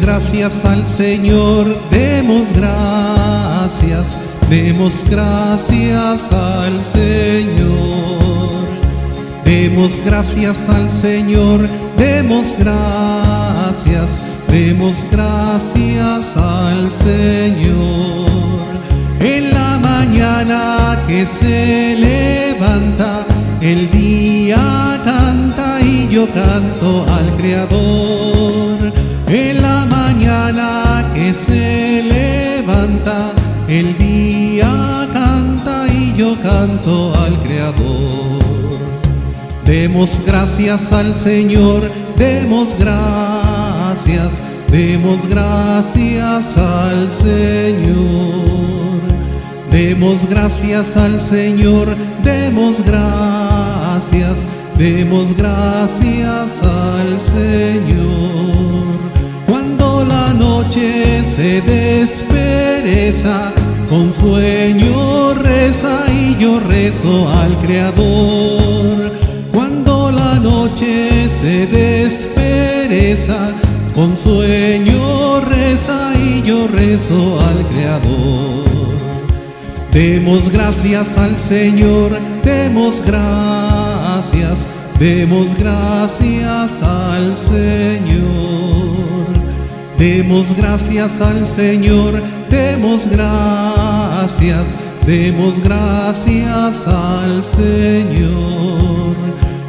Gracias al Señor, demos gracias, demos gracias al Señor. Demos gracias al Señor, demos gracias, demos gracias al Señor. En la mañana que se levanta, el día canta y yo canto al Creador. En la mañana que se levanta, el día canta y yo canto al Creador. Demos gracias al Señor, demos gracias, demos gracias al Señor. Demos gracias al Señor, demos gracias, demos gracias al Señor. Se despereza, con sueño reza y yo rezo al Creador. Cuando la noche se despereza, con sueño reza y yo rezo al Creador. Demos gracias al Señor, demos gracias, demos gracias al Señor. Demos gracias al Señor, demos gracias, demos gracias al Señor.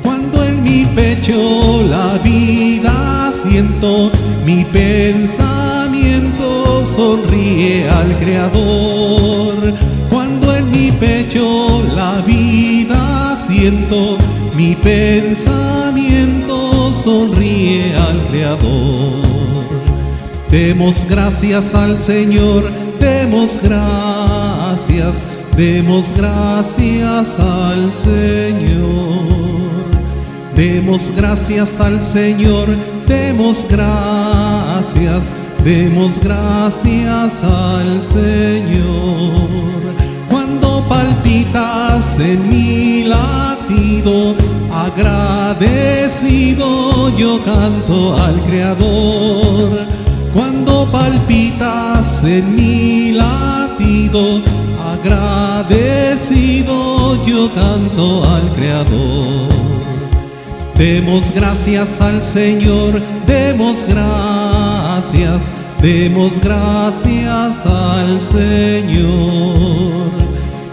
Cuando en mi pecho la vida siento, mi pensamiento sonríe al Creador. Cuando en mi pecho la vida siento, mi pensamiento sonríe al Creador. Demos gracias al Señor, demos gracias, demos gracias al Señor. Demos gracias al Señor, demos gracias, demos gracias al Señor. Cuando palpitas en mi latido, agradecido yo canto al Creador. Palpitas en mi latido, agradecido yo canto al Creador. Demos gracias al Señor, demos gracias, demos gracias al Señor.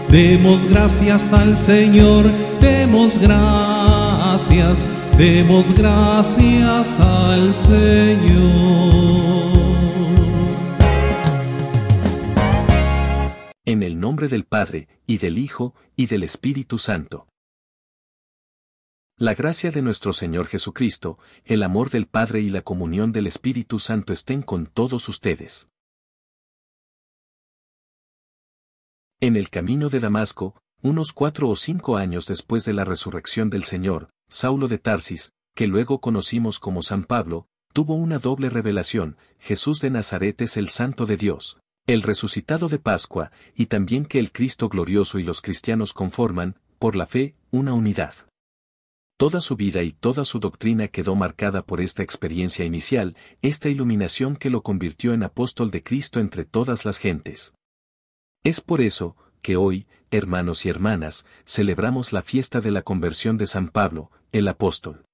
Demos gracias al Señor, demos gracias, demos gracias al Señor. En el nombre del Padre, y del Hijo, y del Espíritu Santo. La gracia de nuestro Señor Jesucristo, el amor del Padre y la comunión del Espíritu Santo estén con todos ustedes. En el camino de Damasco, unos cuatro o cinco años después de la resurrección del Señor, Saulo de Tarsis, que luego conocimos como San Pablo, tuvo una doble revelación, Jesús de Nazaret es el Santo de Dios, el resucitado de Pascua, y también que el Cristo glorioso y los cristianos conforman, por la fe, una unidad. Toda su vida y toda su doctrina quedó marcada por esta experiencia inicial, esta iluminación que lo convirtió en apóstol de Cristo entre todas las gentes. Es por eso, que hoy, hermanos y hermanas, celebramos la fiesta de la conversión de San Pablo, el apóstol.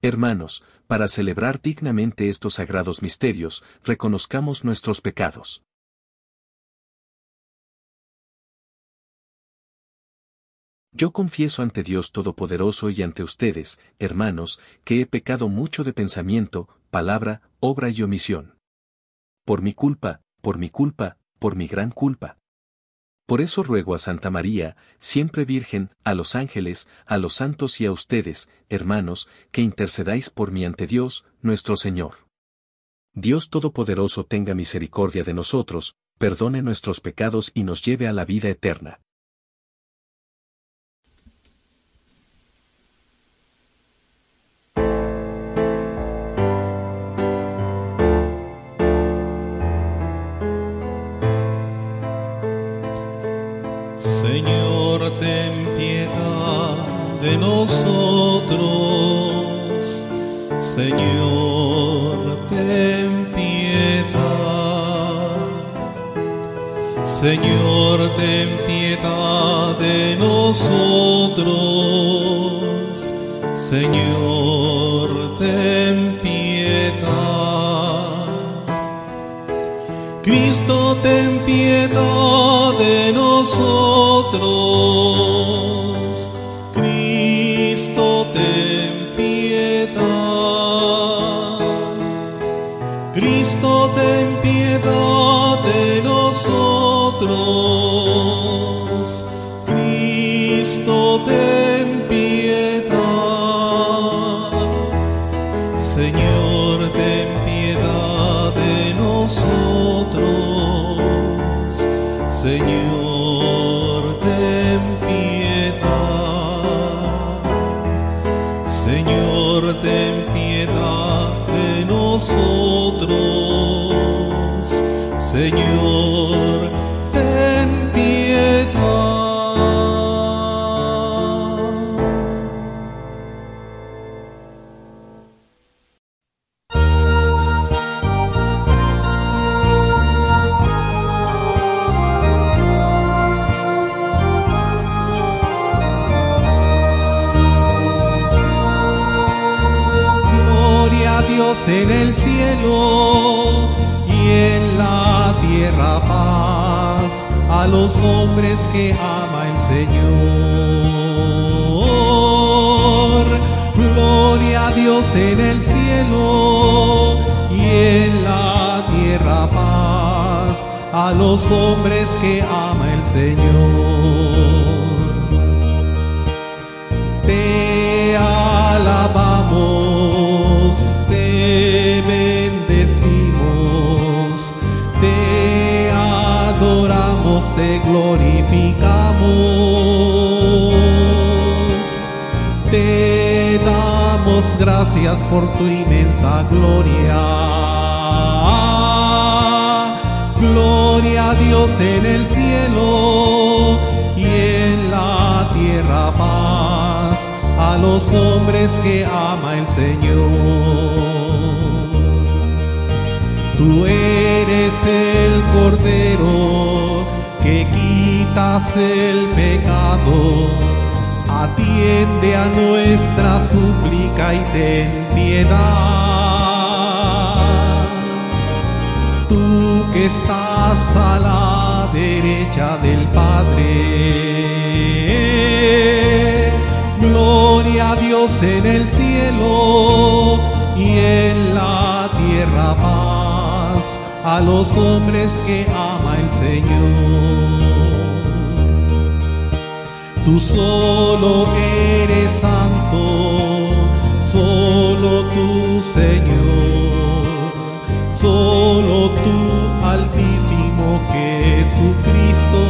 Hermanos, para celebrar dignamente estos sagrados misterios, reconozcamos nuestros pecados. Yo confieso ante Dios Todopoderoso y ante ustedes, hermanos, que he pecado mucho de pensamiento, palabra, obra y omisión. Por mi culpa, por mi culpa, por mi gran culpa. Por eso ruego a Santa María, siempre Virgen, a los ángeles, a los santos y a ustedes, hermanos, que intercedáis por mí ante Dios, nuestro Señor. Dios Todopoderoso tenga misericordia de nosotros, perdone nuestros pecados y nos lleve a la vida eterna. Señor, ten piedad. Señor, ten piedad de nosotros. Señor, ten piedad. Cristo, ten piedad de nosotros. Nosotros. En el cielo y en la tierra paz a los hombres que ama el Señor. Te alabamos, te bendecimos, te adoramos, te glorificamos. Gracias por tu inmensa gloria. Gloria a Dios en el cielo y en la tierra paz a los hombres que ama el Señor. Tú eres el Cordero que quitas el pecado. Atiende a nuestra súplica y ten piedad. Tú que estás a la derecha del Padre. Gloria a Dios en el cielo y en la tierra paz a los hombres que ama el Señor. Tú solo eres santo, solo tú Señor, solo tú altísimo Jesucristo.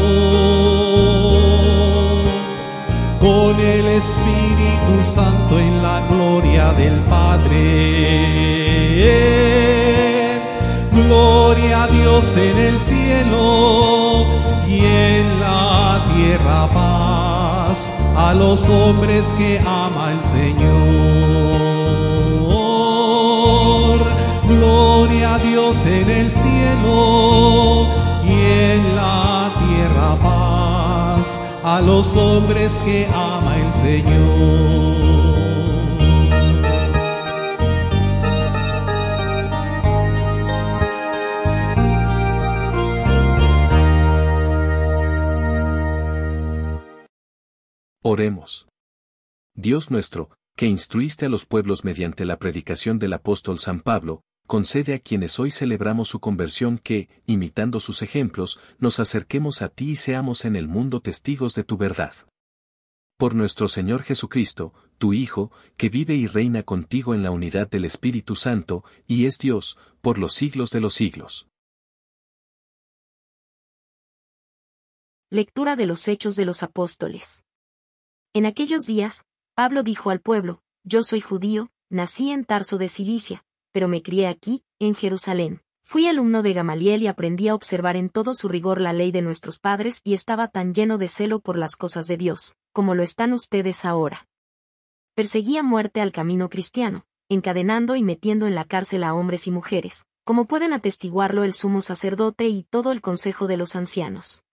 Con el Espíritu Santo en la gloria del Padre. Gloria a Dios en el cielo y en la tierra a los hombres que ama el Señor. Gloria a Dios en el cielo y en la tierra paz a los hombres que ama el Señor. Oremos. Dios nuestro, que instruiste a los pueblos mediante la predicación del apóstol San Pablo, concede a quienes hoy celebramos su conversión que, imitando sus ejemplos, nos acerquemos a ti y seamos en el mundo testigos de tu verdad. Por nuestro Señor Jesucristo, tu Hijo, que vive y reina contigo en la unidad del Espíritu Santo, y es Dios, por los siglos de los siglos. Lectura de los Hechos de los Apóstoles. En aquellos días, Pablo dijo al pueblo, Yo soy judío, nací en Tarso de Cilicia, pero me crié aquí, en Jerusalén. Fui alumno de Gamaliel y aprendí a observar en todo su rigor la ley de nuestros padres y estaba tan lleno de celo por las cosas de Dios, como lo están ustedes ahora. Perseguía muerte al camino cristiano, encadenando y metiendo en la cárcel a hombres y mujeres, como pueden atestiguarlo el sumo sacerdote y todo el consejo de los ancianos.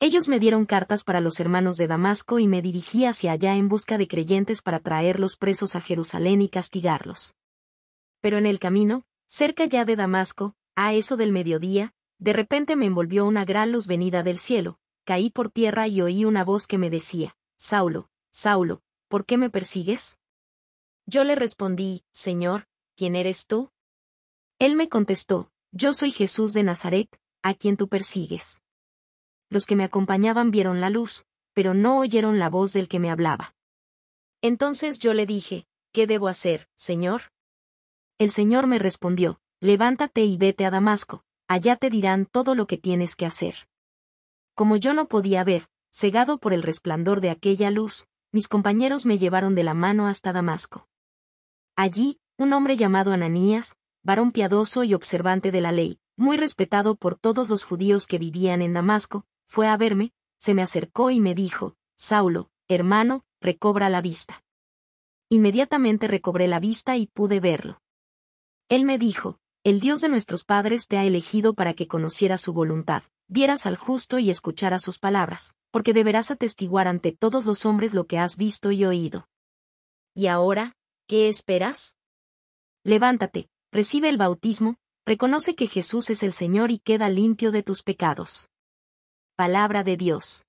Ellos me dieron cartas para los hermanos de Damasco y me dirigí hacia allá en busca de creyentes para traerlos presos a Jerusalén y castigarlos. Pero en el camino, cerca ya de Damasco, a eso del mediodía, de repente me envolvió una gran luz venida del cielo, caí por tierra y oí una voz que me decía, Saulo, Saulo, ¿por qué me persigues? Yo le respondí, Señor, ¿quién eres tú? Él me contestó, Yo soy Jesús de Nazaret, a quien tú persigues los que me acompañaban vieron la luz, pero no oyeron la voz del que me hablaba. Entonces yo le dije, ¿qué debo hacer, Señor? El Señor me respondió, levántate y vete a Damasco, allá te dirán todo lo que tienes que hacer. Como yo no podía ver, cegado por el resplandor de aquella luz, mis compañeros me llevaron de la mano hasta Damasco. Allí, un hombre llamado Ananías, varón piadoso y observante de la ley, muy respetado por todos los judíos que vivían en Damasco, fue a verme, se me acercó y me dijo, Saulo, hermano, recobra la vista. Inmediatamente recobré la vista y pude verlo. Él me dijo, el Dios de nuestros padres te ha elegido para que conocieras su voluntad, dieras al justo y escucharas sus palabras, porque deberás atestiguar ante todos los hombres lo que has visto y oído. ¿Y ahora, qué esperas? Levántate, recibe el bautismo, reconoce que Jesús es el Señor y queda limpio de tus pecados. Palabra de Dios.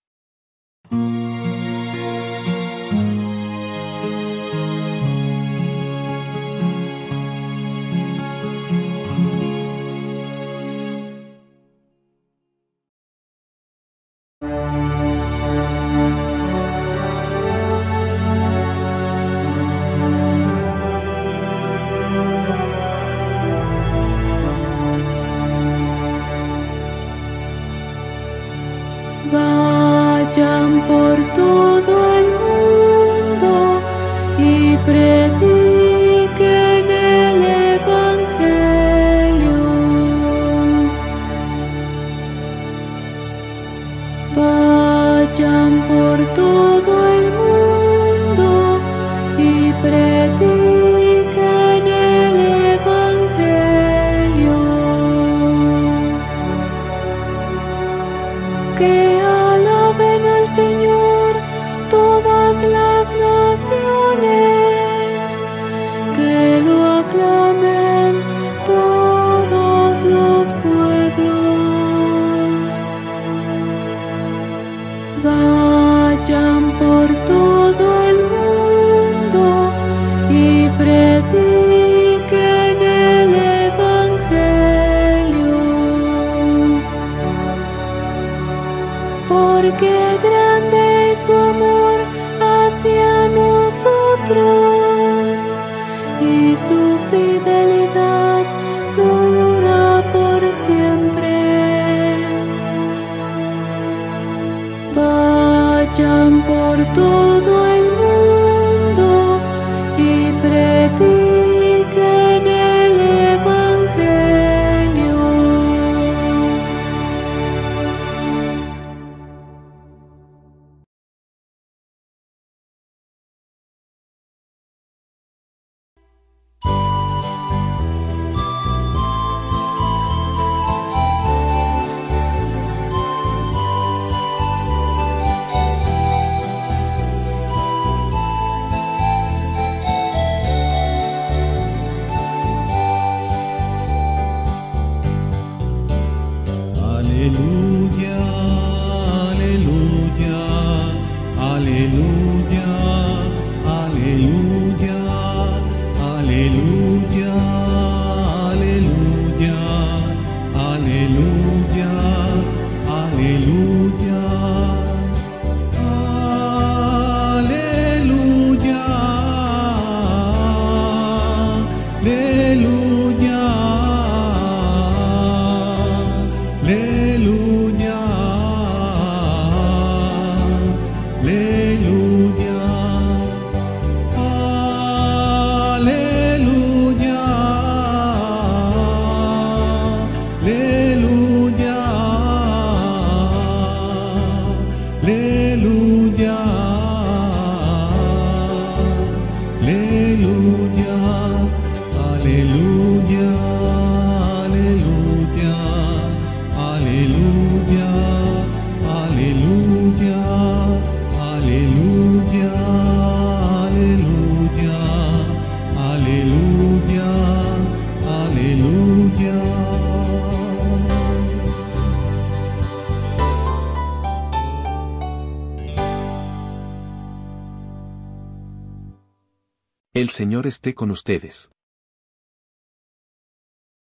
El Señor esté con ustedes.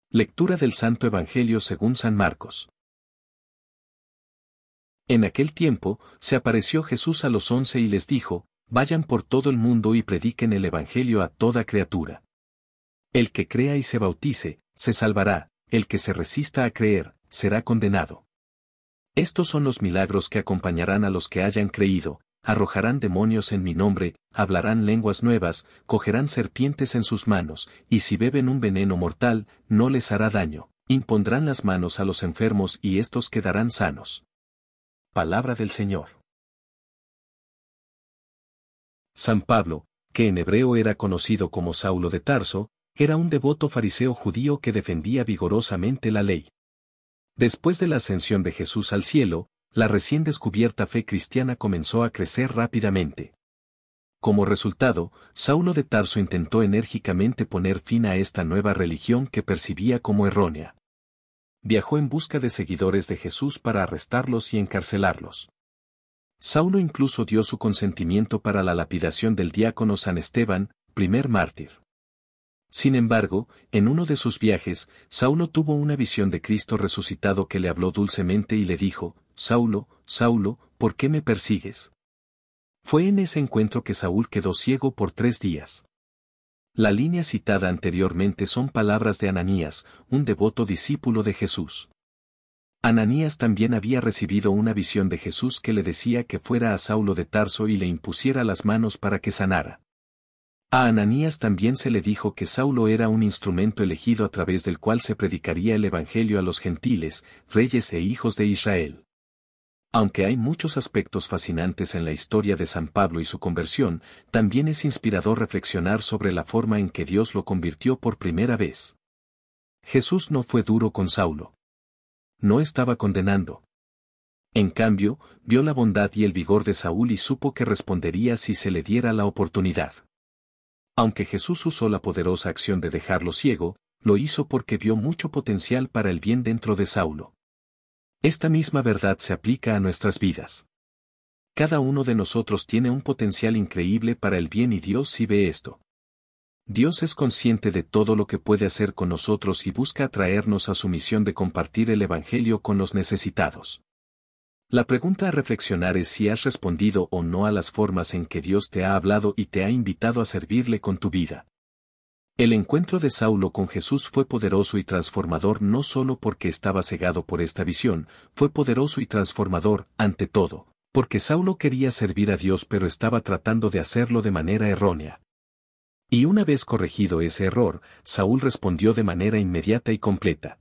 Lectura del Santo Evangelio según San Marcos. En aquel tiempo, se apareció Jesús a los once y les dijo, Vayan por todo el mundo y prediquen el Evangelio a toda criatura. El que crea y se bautice, se salvará, el que se resista a creer, será condenado. Estos son los milagros que acompañarán a los que hayan creído, arrojarán demonios en mi nombre, hablarán lenguas nuevas, cogerán serpientes en sus manos, y si beben un veneno mortal, no les hará daño, impondrán las manos a los enfermos y éstos quedarán sanos. Palabra del Señor. San Pablo, que en hebreo era conocido como Saulo de Tarso, era un devoto fariseo judío que defendía vigorosamente la ley. Después de la ascensión de Jesús al cielo, la recién descubierta fe cristiana comenzó a crecer rápidamente. Como resultado, Saulo de Tarso intentó enérgicamente poner fin a esta nueva religión que percibía como errónea. Viajó en busca de seguidores de Jesús para arrestarlos y encarcelarlos. Saulo incluso dio su consentimiento para la lapidación del diácono San Esteban, primer mártir. Sin embargo, en uno de sus viajes, Saulo tuvo una visión de Cristo resucitado que le habló dulcemente y le dijo, Saulo, Saulo, ¿por qué me persigues? Fue en ese encuentro que Saúl quedó ciego por tres días. La línea citada anteriormente son palabras de Ananías, un devoto discípulo de Jesús. Ananías también había recibido una visión de Jesús que le decía que fuera a Saulo de Tarso y le impusiera las manos para que sanara. A Ananías también se le dijo que Saulo era un instrumento elegido a través del cual se predicaría el Evangelio a los gentiles, reyes e hijos de Israel. Aunque hay muchos aspectos fascinantes en la historia de San Pablo y su conversión, también es inspirador reflexionar sobre la forma en que Dios lo convirtió por primera vez. Jesús no fue duro con Saulo. No estaba condenando. En cambio, vio la bondad y el vigor de Saúl y supo que respondería si se le diera la oportunidad. Aunque Jesús usó la poderosa acción de dejarlo ciego, lo hizo porque vio mucho potencial para el bien dentro de Saulo. Esta misma verdad se aplica a nuestras vidas. Cada uno de nosotros tiene un potencial increíble para el bien y Dios sí ve esto. Dios es consciente de todo lo que puede hacer con nosotros y busca atraernos a su misión de compartir el Evangelio con los necesitados. La pregunta a reflexionar es si has respondido o no a las formas en que Dios te ha hablado y te ha invitado a servirle con tu vida. El encuentro de Saulo con Jesús fue poderoso y transformador no solo porque estaba cegado por esta visión, fue poderoso y transformador, ante todo, porque Saulo quería servir a Dios pero estaba tratando de hacerlo de manera errónea. Y una vez corregido ese error, Saúl respondió de manera inmediata y completa.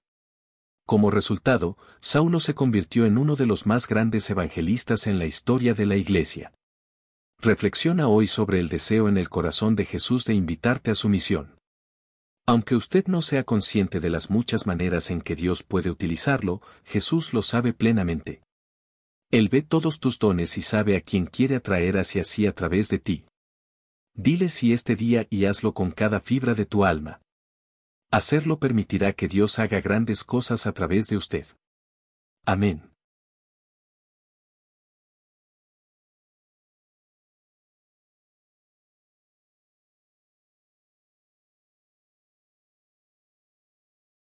Como resultado, Saulo se convirtió en uno de los más grandes evangelistas en la historia de la Iglesia. Reflexiona hoy sobre el deseo en el corazón de Jesús de invitarte a su misión. Aunque usted no sea consciente de las muchas maneras en que Dios puede utilizarlo, Jesús lo sabe plenamente. Él ve todos tus dones y sabe a quién quiere atraer hacia sí a través de ti. Dile si este día y hazlo con cada fibra de tu alma. Hacerlo permitirá que Dios haga grandes cosas a través de usted. Amén.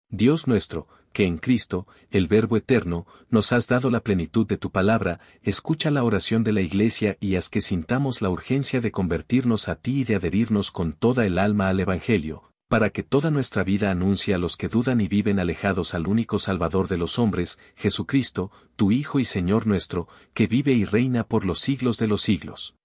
Dios nuestro, que en Cristo, el Verbo eterno, nos has dado la plenitud de tu palabra, escucha la oración de la Iglesia y haz que sintamos la urgencia de convertirnos a ti y de adherirnos con toda el alma al Evangelio, para que toda nuestra vida anuncie a los que dudan y viven alejados al único Salvador de los hombres, Jesucristo, tu Hijo y Señor nuestro, que vive y reina por los siglos de los siglos.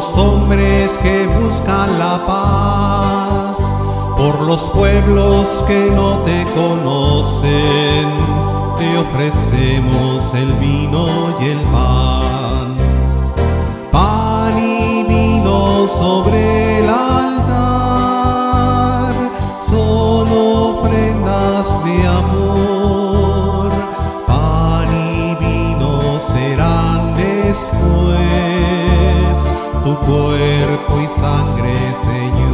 los hombres que buscan la paz, por los pueblos que no te conocen, te ofrecemos el vino y el pan. Pan y vino sobre el altar son ofrendas de amor. Cuerpo y sangre, Señor.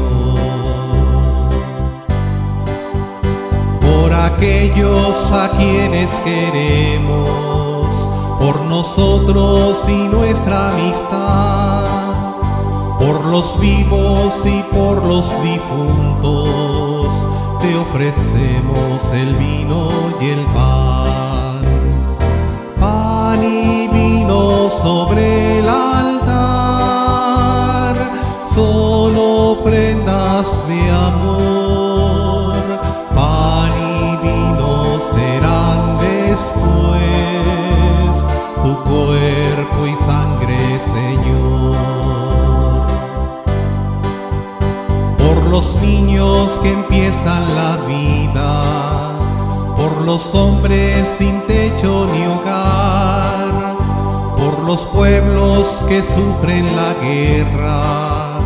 Por aquellos a quienes queremos, por nosotros y nuestra amistad, por los vivos y por los difuntos, te ofrecemos el vino y el pan. Pan y vino sobre el niños que empiezan la vida, por los hombres sin techo ni hogar, por los pueblos que sufren la guerra,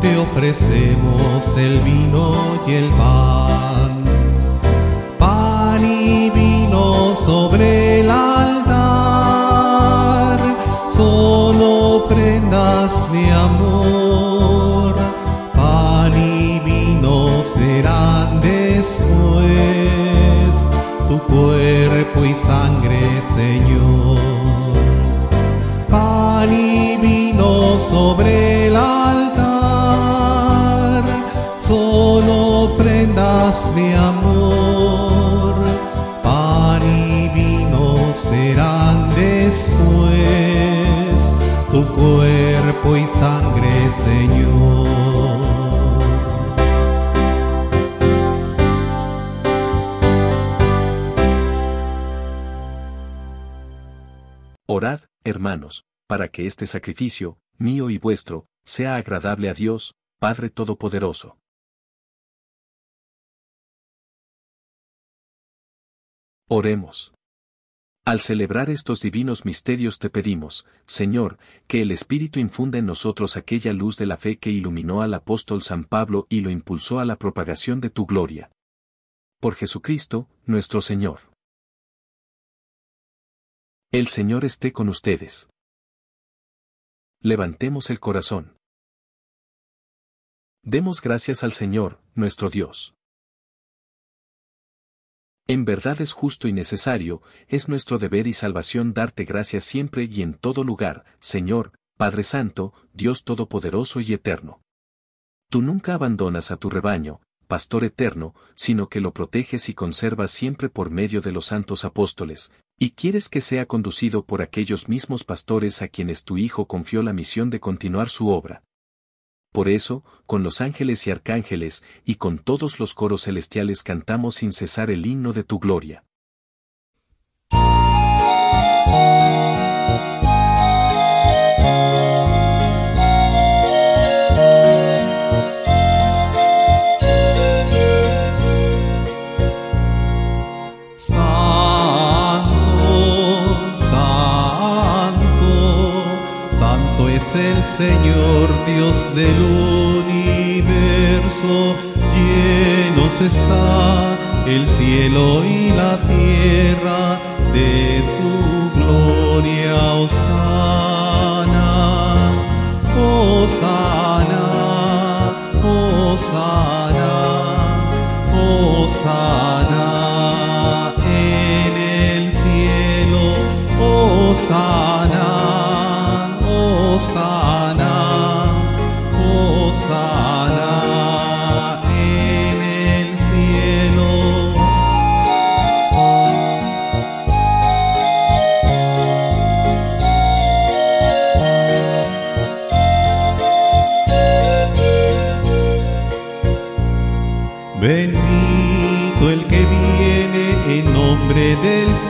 te ofrecemos el vino y el pan. Serán después tu cuerpo y sangre, Señor. Pan y vino sobre el altar, solo prendas de amor. Pan y vino serán después tu cuerpo y sangre, Señor. Hermanos, para que este sacrificio, mío y vuestro, sea agradable a Dios, Padre Todopoderoso. Oremos. Al celebrar estos divinos misterios te pedimos, Señor, que el Espíritu infunda en nosotros aquella luz de la fe que iluminó al apóstol San Pablo y lo impulsó a la propagación de tu gloria. Por Jesucristo, nuestro Señor. El Señor esté con ustedes. Levantemos el corazón. Demos gracias al Señor, nuestro Dios. En verdad es justo y necesario, es nuestro deber y salvación darte gracias siempre y en todo lugar, Señor, Padre Santo, Dios Todopoderoso y Eterno. Tú nunca abandonas a tu rebaño, Pastor eterno, sino que lo proteges y conservas siempre por medio de los santos apóstoles, y quieres que sea conducido por aquellos mismos pastores a quienes tu Hijo confió la misión de continuar su obra. Por eso, con los ángeles y arcángeles, y con todos los coros celestiales cantamos sin cesar el himno de tu gloria. Dios del universo, llenos está el cielo y la tierra de su gloria. Osana, Osana, Osana, Osana en el cielo, Osana,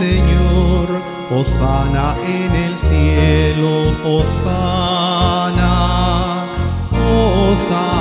Señor, Osana en el cielo, Osana, Osana,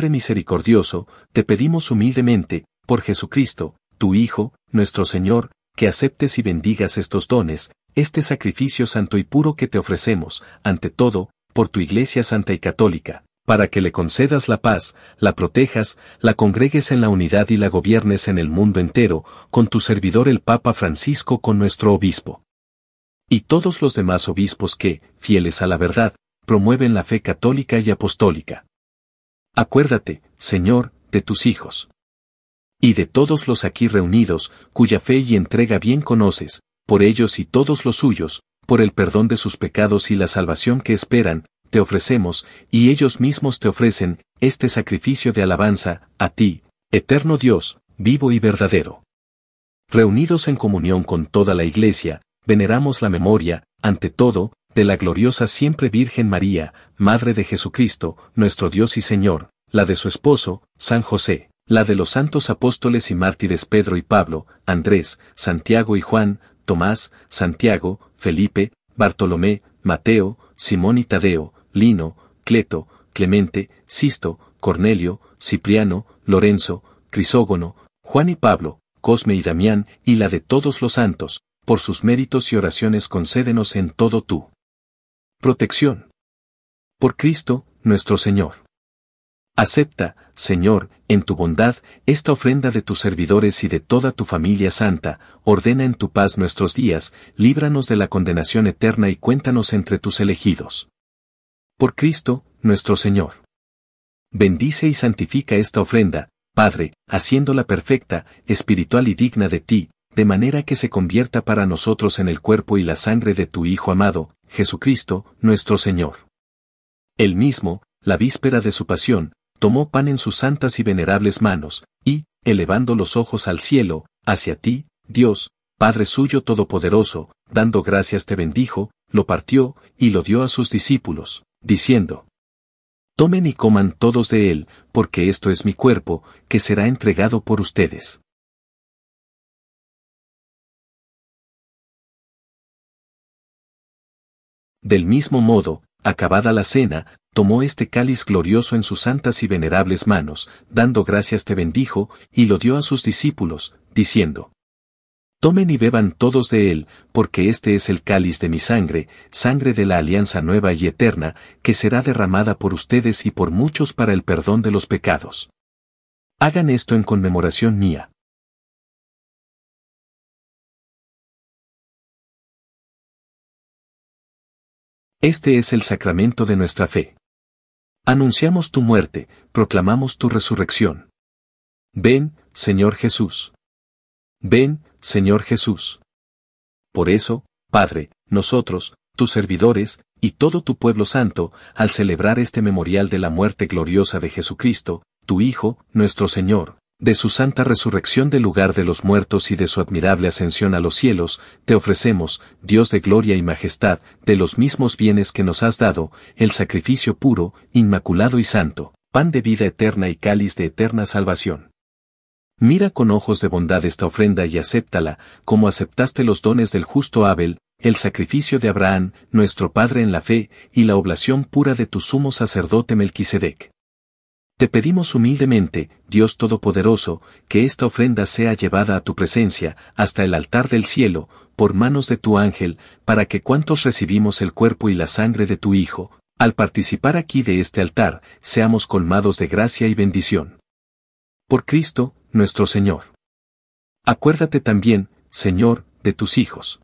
Padre misericordioso, te pedimos humildemente, por Jesucristo, tu Hijo, nuestro Señor, que aceptes y bendigas estos dones, este sacrificio santo y puro que te ofrecemos, ante todo, por tu Iglesia Santa y Católica, para que le concedas la paz, la protejas, la congregues en la unidad y la gobiernes en el mundo entero, con tu servidor el Papa Francisco con nuestro obispo. Y todos los demás obispos que, fieles a la verdad, promueven la fe católica y apostólica. Acuérdate, Señor, de tus hijos. Y de todos los aquí reunidos, cuya fe y entrega bien conoces, por ellos y todos los suyos, por el perdón de sus pecados y la salvación que esperan, te ofrecemos, y ellos mismos te ofrecen, este sacrificio de alabanza, a ti, eterno Dios, vivo y verdadero. Reunidos en comunión con toda la Iglesia, veneramos la memoria, ante todo, de la gloriosa siempre Virgen María, Madre de Jesucristo, nuestro Dios y Señor, la de su esposo, San José, la de los santos apóstoles y mártires Pedro y Pablo, Andrés, Santiago y Juan, Tomás, Santiago, Felipe, Bartolomé, Mateo, Simón y Tadeo, Lino, Cleto, Clemente, Sisto, Cornelio, Cipriano, Lorenzo, Crisógono, Juan y Pablo, Cosme y Damián, y la de todos los santos, por sus méritos y oraciones concédenos en todo tú. Protección. Por Cristo, nuestro Señor. Acepta, Señor, en tu bondad, esta ofrenda de tus servidores y de toda tu familia santa, ordena en tu paz nuestros días, líbranos de la condenación eterna y cuéntanos entre tus elegidos. Por Cristo, nuestro Señor. Bendice y santifica esta ofrenda, Padre, haciéndola perfecta, espiritual y digna de ti, de manera que se convierta para nosotros en el cuerpo y la sangre de tu Hijo amado, Jesucristo, nuestro Señor. El mismo, la víspera de su pasión, tomó pan en sus santas y venerables manos, y, elevando los ojos al cielo, hacia ti, Dios, Padre suyo todopoderoso, dando gracias te bendijo, lo partió, y lo dio a sus discípulos, diciendo, Tomen y coman todos de él, porque esto es mi cuerpo, que será entregado por ustedes. Del mismo modo, acabada la cena, tomó este cáliz glorioso en sus santas y venerables manos, dando gracias te bendijo, y lo dio a sus discípulos, diciendo, Tomen y beban todos de él, porque este es el cáliz de mi sangre, sangre de la alianza nueva y eterna, que será derramada por ustedes y por muchos para el perdón de los pecados. Hagan esto en conmemoración mía. Este es el sacramento de nuestra fe. Anunciamos tu muerte, proclamamos tu resurrección. Ven, Señor Jesús. Ven, Señor Jesús. Por eso, Padre, nosotros, tus servidores, y todo tu pueblo santo, al celebrar este memorial de la muerte gloriosa de Jesucristo, tu Hijo, nuestro Señor, de su santa resurrección del lugar de los muertos y de su admirable ascensión a los cielos, te ofrecemos, Dios de gloria y majestad, de los mismos bienes que nos has dado, el sacrificio puro, inmaculado y santo, pan de vida eterna y cáliz de eterna salvación. Mira con ojos de bondad esta ofrenda y acéptala, como aceptaste los dones del justo Abel, el sacrificio de Abraham, nuestro Padre en la fe, y la oblación pura de tu sumo sacerdote Melquisedec. Te pedimos humildemente, Dios Todopoderoso, que esta ofrenda sea llevada a tu presencia, hasta el altar del cielo, por manos de tu ángel, para que cuantos recibimos el cuerpo y la sangre de tu Hijo, al participar aquí de este altar, seamos colmados de gracia y bendición. Por Cristo, nuestro Señor. Acuérdate también, Señor, de tus hijos.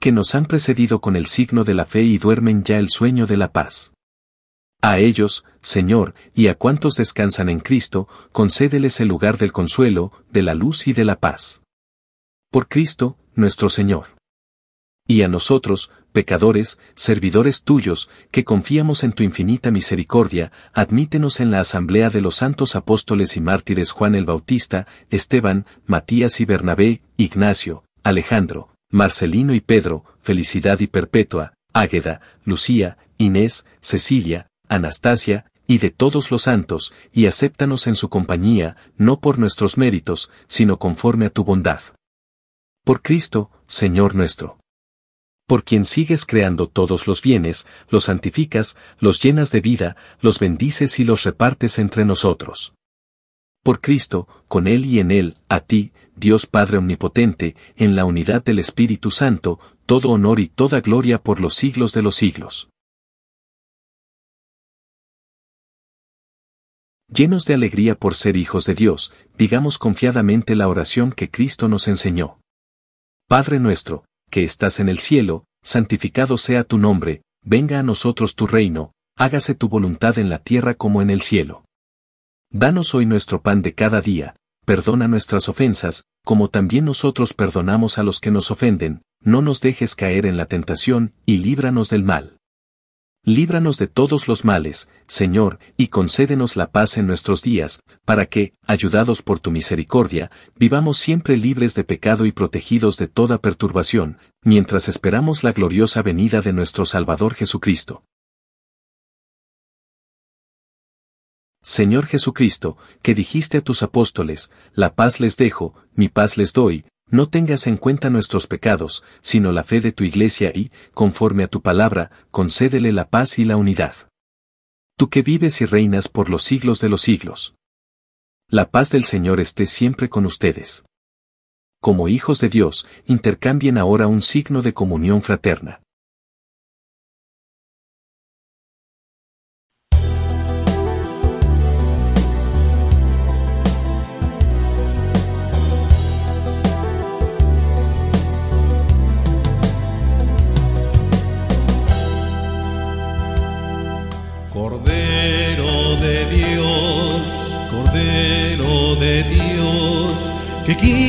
Que nos han precedido con el signo de la fe y duermen ya el sueño de la paz. A ellos, Señor, y a cuantos descansan en Cristo, concédeles el lugar del consuelo, de la luz y de la paz. Por Cristo, nuestro Señor. Y a nosotros, pecadores, servidores tuyos, que confiamos en tu infinita misericordia, admítenos en la asamblea de los santos apóstoles y mártires Juan el Bautista, Esteban, Matías y Bernabé, Ignacio, Alejandro, Marcelino y Pedro, Felicidad y Perpetua, Águeda, Lucía, Inés, Cecilia, Anastasia, y de todos los santos, y acéptanos en su compañía, no por nuestros méritos, sino conforme a tu bondad. Por Cristo, Señor nuestro. por quien sigues creando todos los bienes, los santificas, los llenas de vida, los bendices y los repartes entre nosotros. Por Cristo, con Él y en Él, a ti, Dios Padre Omnipotente, en la unidad del Espíritu Santo, todo honor y toda gloria por los siglos de los siglos. Llenos de alegría por ser hijos de Dios, digamos confiadamente la oración que Cristo nos enseñó. Padre nuestro, que estás en el cielo, santificado sea tu nombre, venga a nosotros tu reino, hágase tu voluntad en la tierra como en el cielo. Danos hoy nuestro pan de cada día, perdona nuestras ofensas, como también nosotros perdonamos a los que nos ofenden, no nos dejes caer en la tentación, y líbranos del mal. Líbranos de todos los males, Señor, y concédenos la paz en nuestros días, para que, ayudados por tu misericordia, vivamos siempre libres de pecado y protegidos de toda perturbación, mientras esperamos la gloriosa venida de nuestro Salvador Jesucristo. Señor Jesucristo, que dijiste a tus apóstoles, la paz les dejo, mi paz les doy, no tengas en cuenta nuestros pecados, sino la fe de tu iglesia y, conforme a tu palabra, concédele la paz y la unidad. Tú que vives y reinas por los siglos de los siglos. La paz del Señor esté siempre con ustedes. Como hijos de Dios, intercambien ahora un signo de comunión fraterna.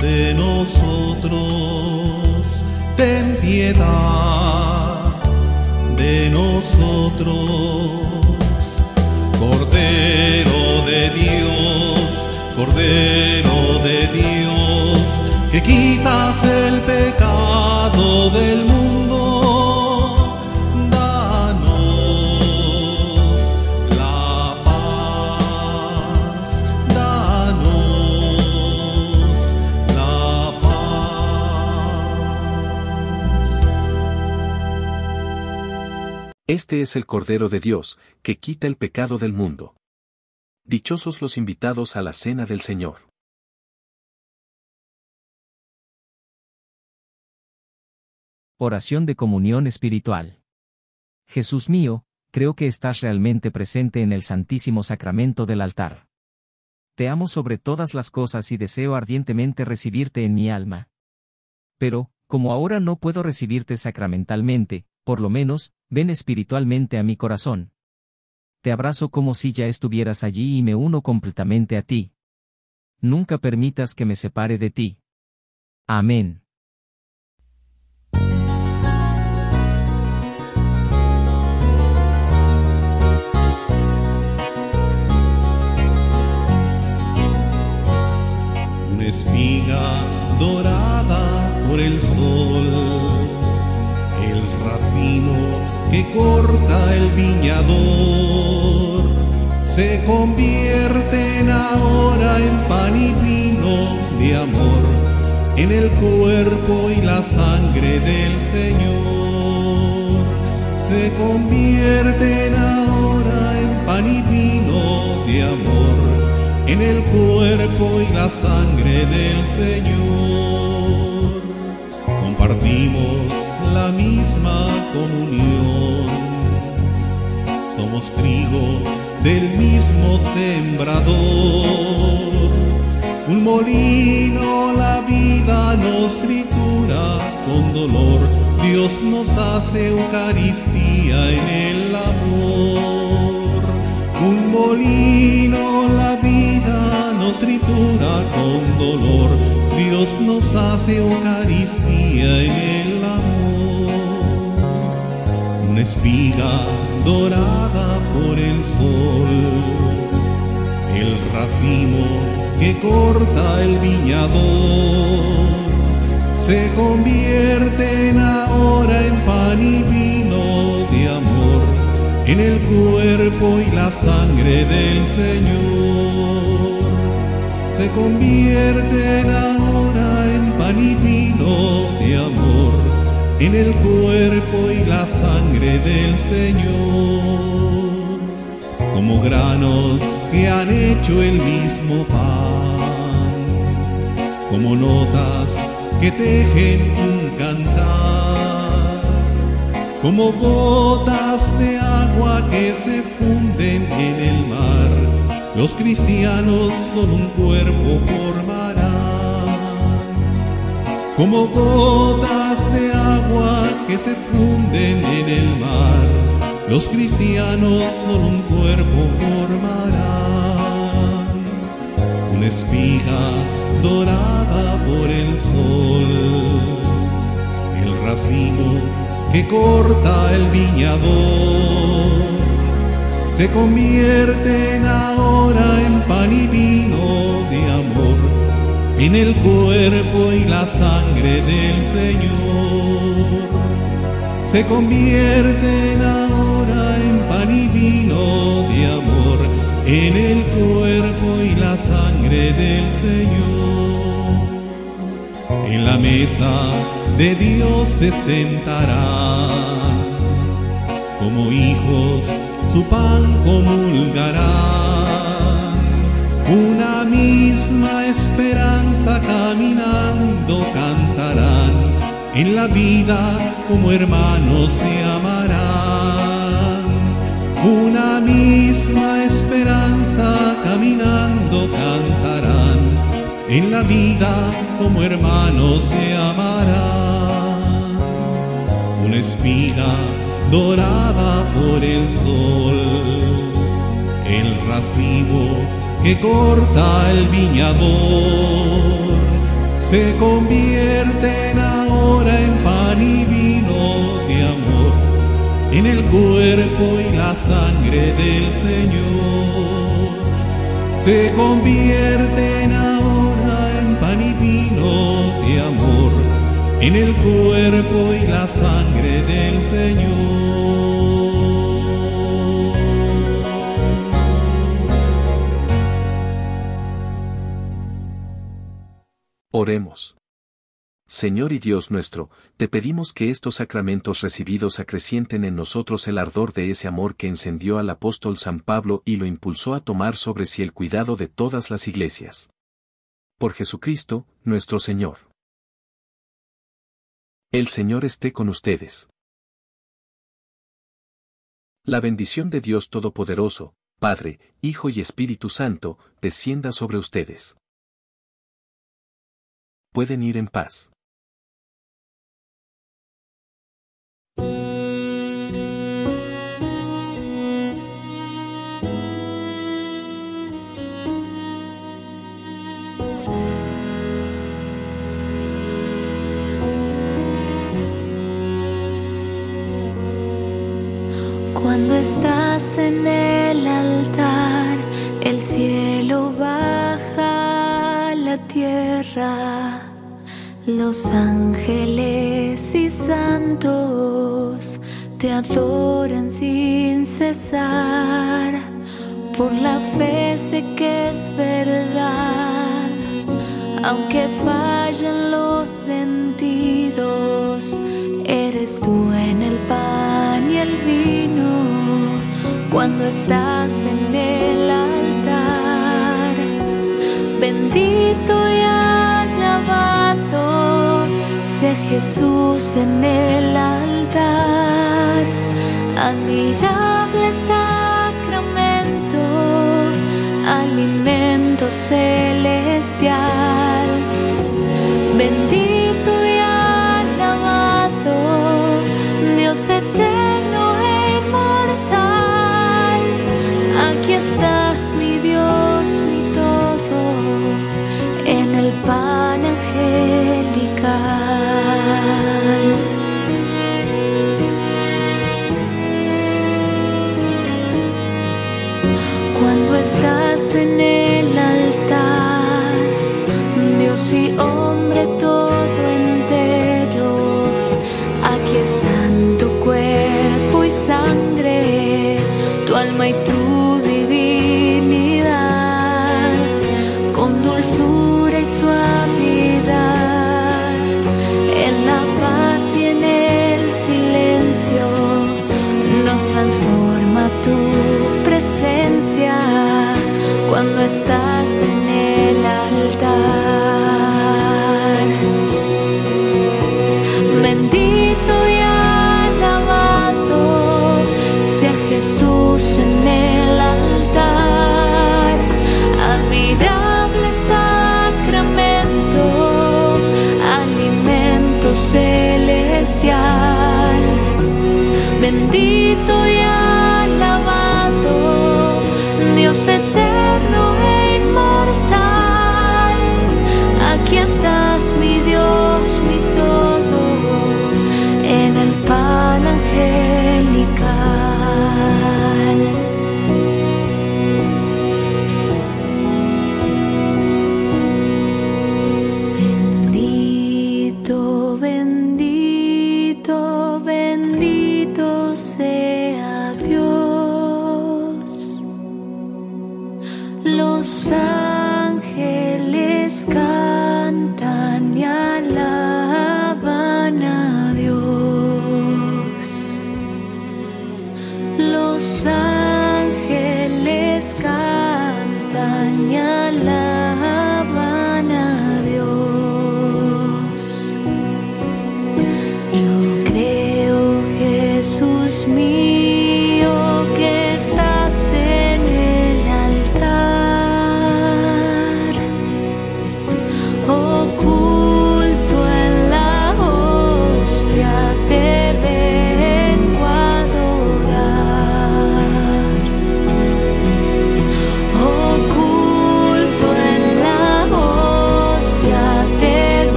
de nosotros, ten piedad de nosotros. Cordero de Dios, Cordero de Dios, que quitas el pecado del mundo, Este es el Cordero de Dios, que quita el pecado del mundo. Dichosos los invitados a la cena del Señor. Oración de comunión espiritual. Jesús mío, creo que estás realmente presente en el Santísimo Sacramento del altar. Te amo sobre todas las cosas y deseo ardientemente recibirte en mi alma. Pero, como ahora no puedo recibirte sacramentalmente, por lo menos, ven espiritualmente a mi corazón. Te abrazo como si ya estuvieras allí y me uno completamente a ti. Nunca permitas que me separe de ti. Amén. una espiga dorada por el sol, que corta el viñador, se convierten ahora en pan y vino de amor, en el cuerpo y la sangre del Señor, se convierten ahora en pan y vino de amor en el cuerpo y la sangre del Señor. Compartimos la misma comunión. Somos trigo del mismo sembrador. Un molino la vida nos tritura con dolor. Dios nos hace Eucaristía en el amor. Un molino la vida nos tritura con dolor. Dios nos hace Eucaristía en el una espiga dorada por el sol, el racimo que corta el viñador, se convierte en ahora en pan y vino de amor, en el cuerpo y la sangre del Señor. Se convierten ahora en pan y vino de amor, en el cuerpo y la sangre del Señor, como granos que han hecho el mismo pan, como notas que tejen un cantar, como gotas de agua que se funden en el mar. Los cristianos son un cuerpo formarán, como gotas que se funden en el mar. Los cristianos son un cuerpo formarán, una espiga dorada por el sol, el racimo que corta el viñador se convierten ahora en pan y vino de amor, en el cuerpo y la sangre del Señor. Se convierten ahora en pan y vino de amor, en el cuerpo y la sangre del Señor. En la mesa de Dios se sentarán como hijos su pan comulgarán. Una misma esperanza cantarán, en la vida como hermanos se amarán. Una misma esperanza caminando cantarán, en la vida como hermanos se amarán. Una espiga dorada por el sol, el racimo que corta el viñador, se convierten ahora en el cuerpo y la sangre del Señor, se convierten ahora en pan y vino de amor en el cuerpo y la sangre del Señor. Oremos. Señor y Dios nuestro, te pedimos que estos sacramentos recibidos acrecienten en nosotros el ardor de ese amor que encendió al apóstol San Pablo y lo impulsó a tomar sobre sí el cuidado de todas las iglesias. Por Jesucristo, nuestro Señor. El Señor esté con ustedes. La bendición de Dios Todopoderoso, Padre, Hijo y Espíritu Santo, descienda sobre ustedes. Pueden ir en paz. Estás en el altar, el cielo baja a la tierra. Los ángeles y santos te adoran sin cesar. Por la fe sé que es verdad, aunque fallen los sentidos, eres tú en el pan y el vino cuando estás en el altar. Bendito y alabado sea Jesús en el altar. Admirable sacramento, alimento celestial. Bendito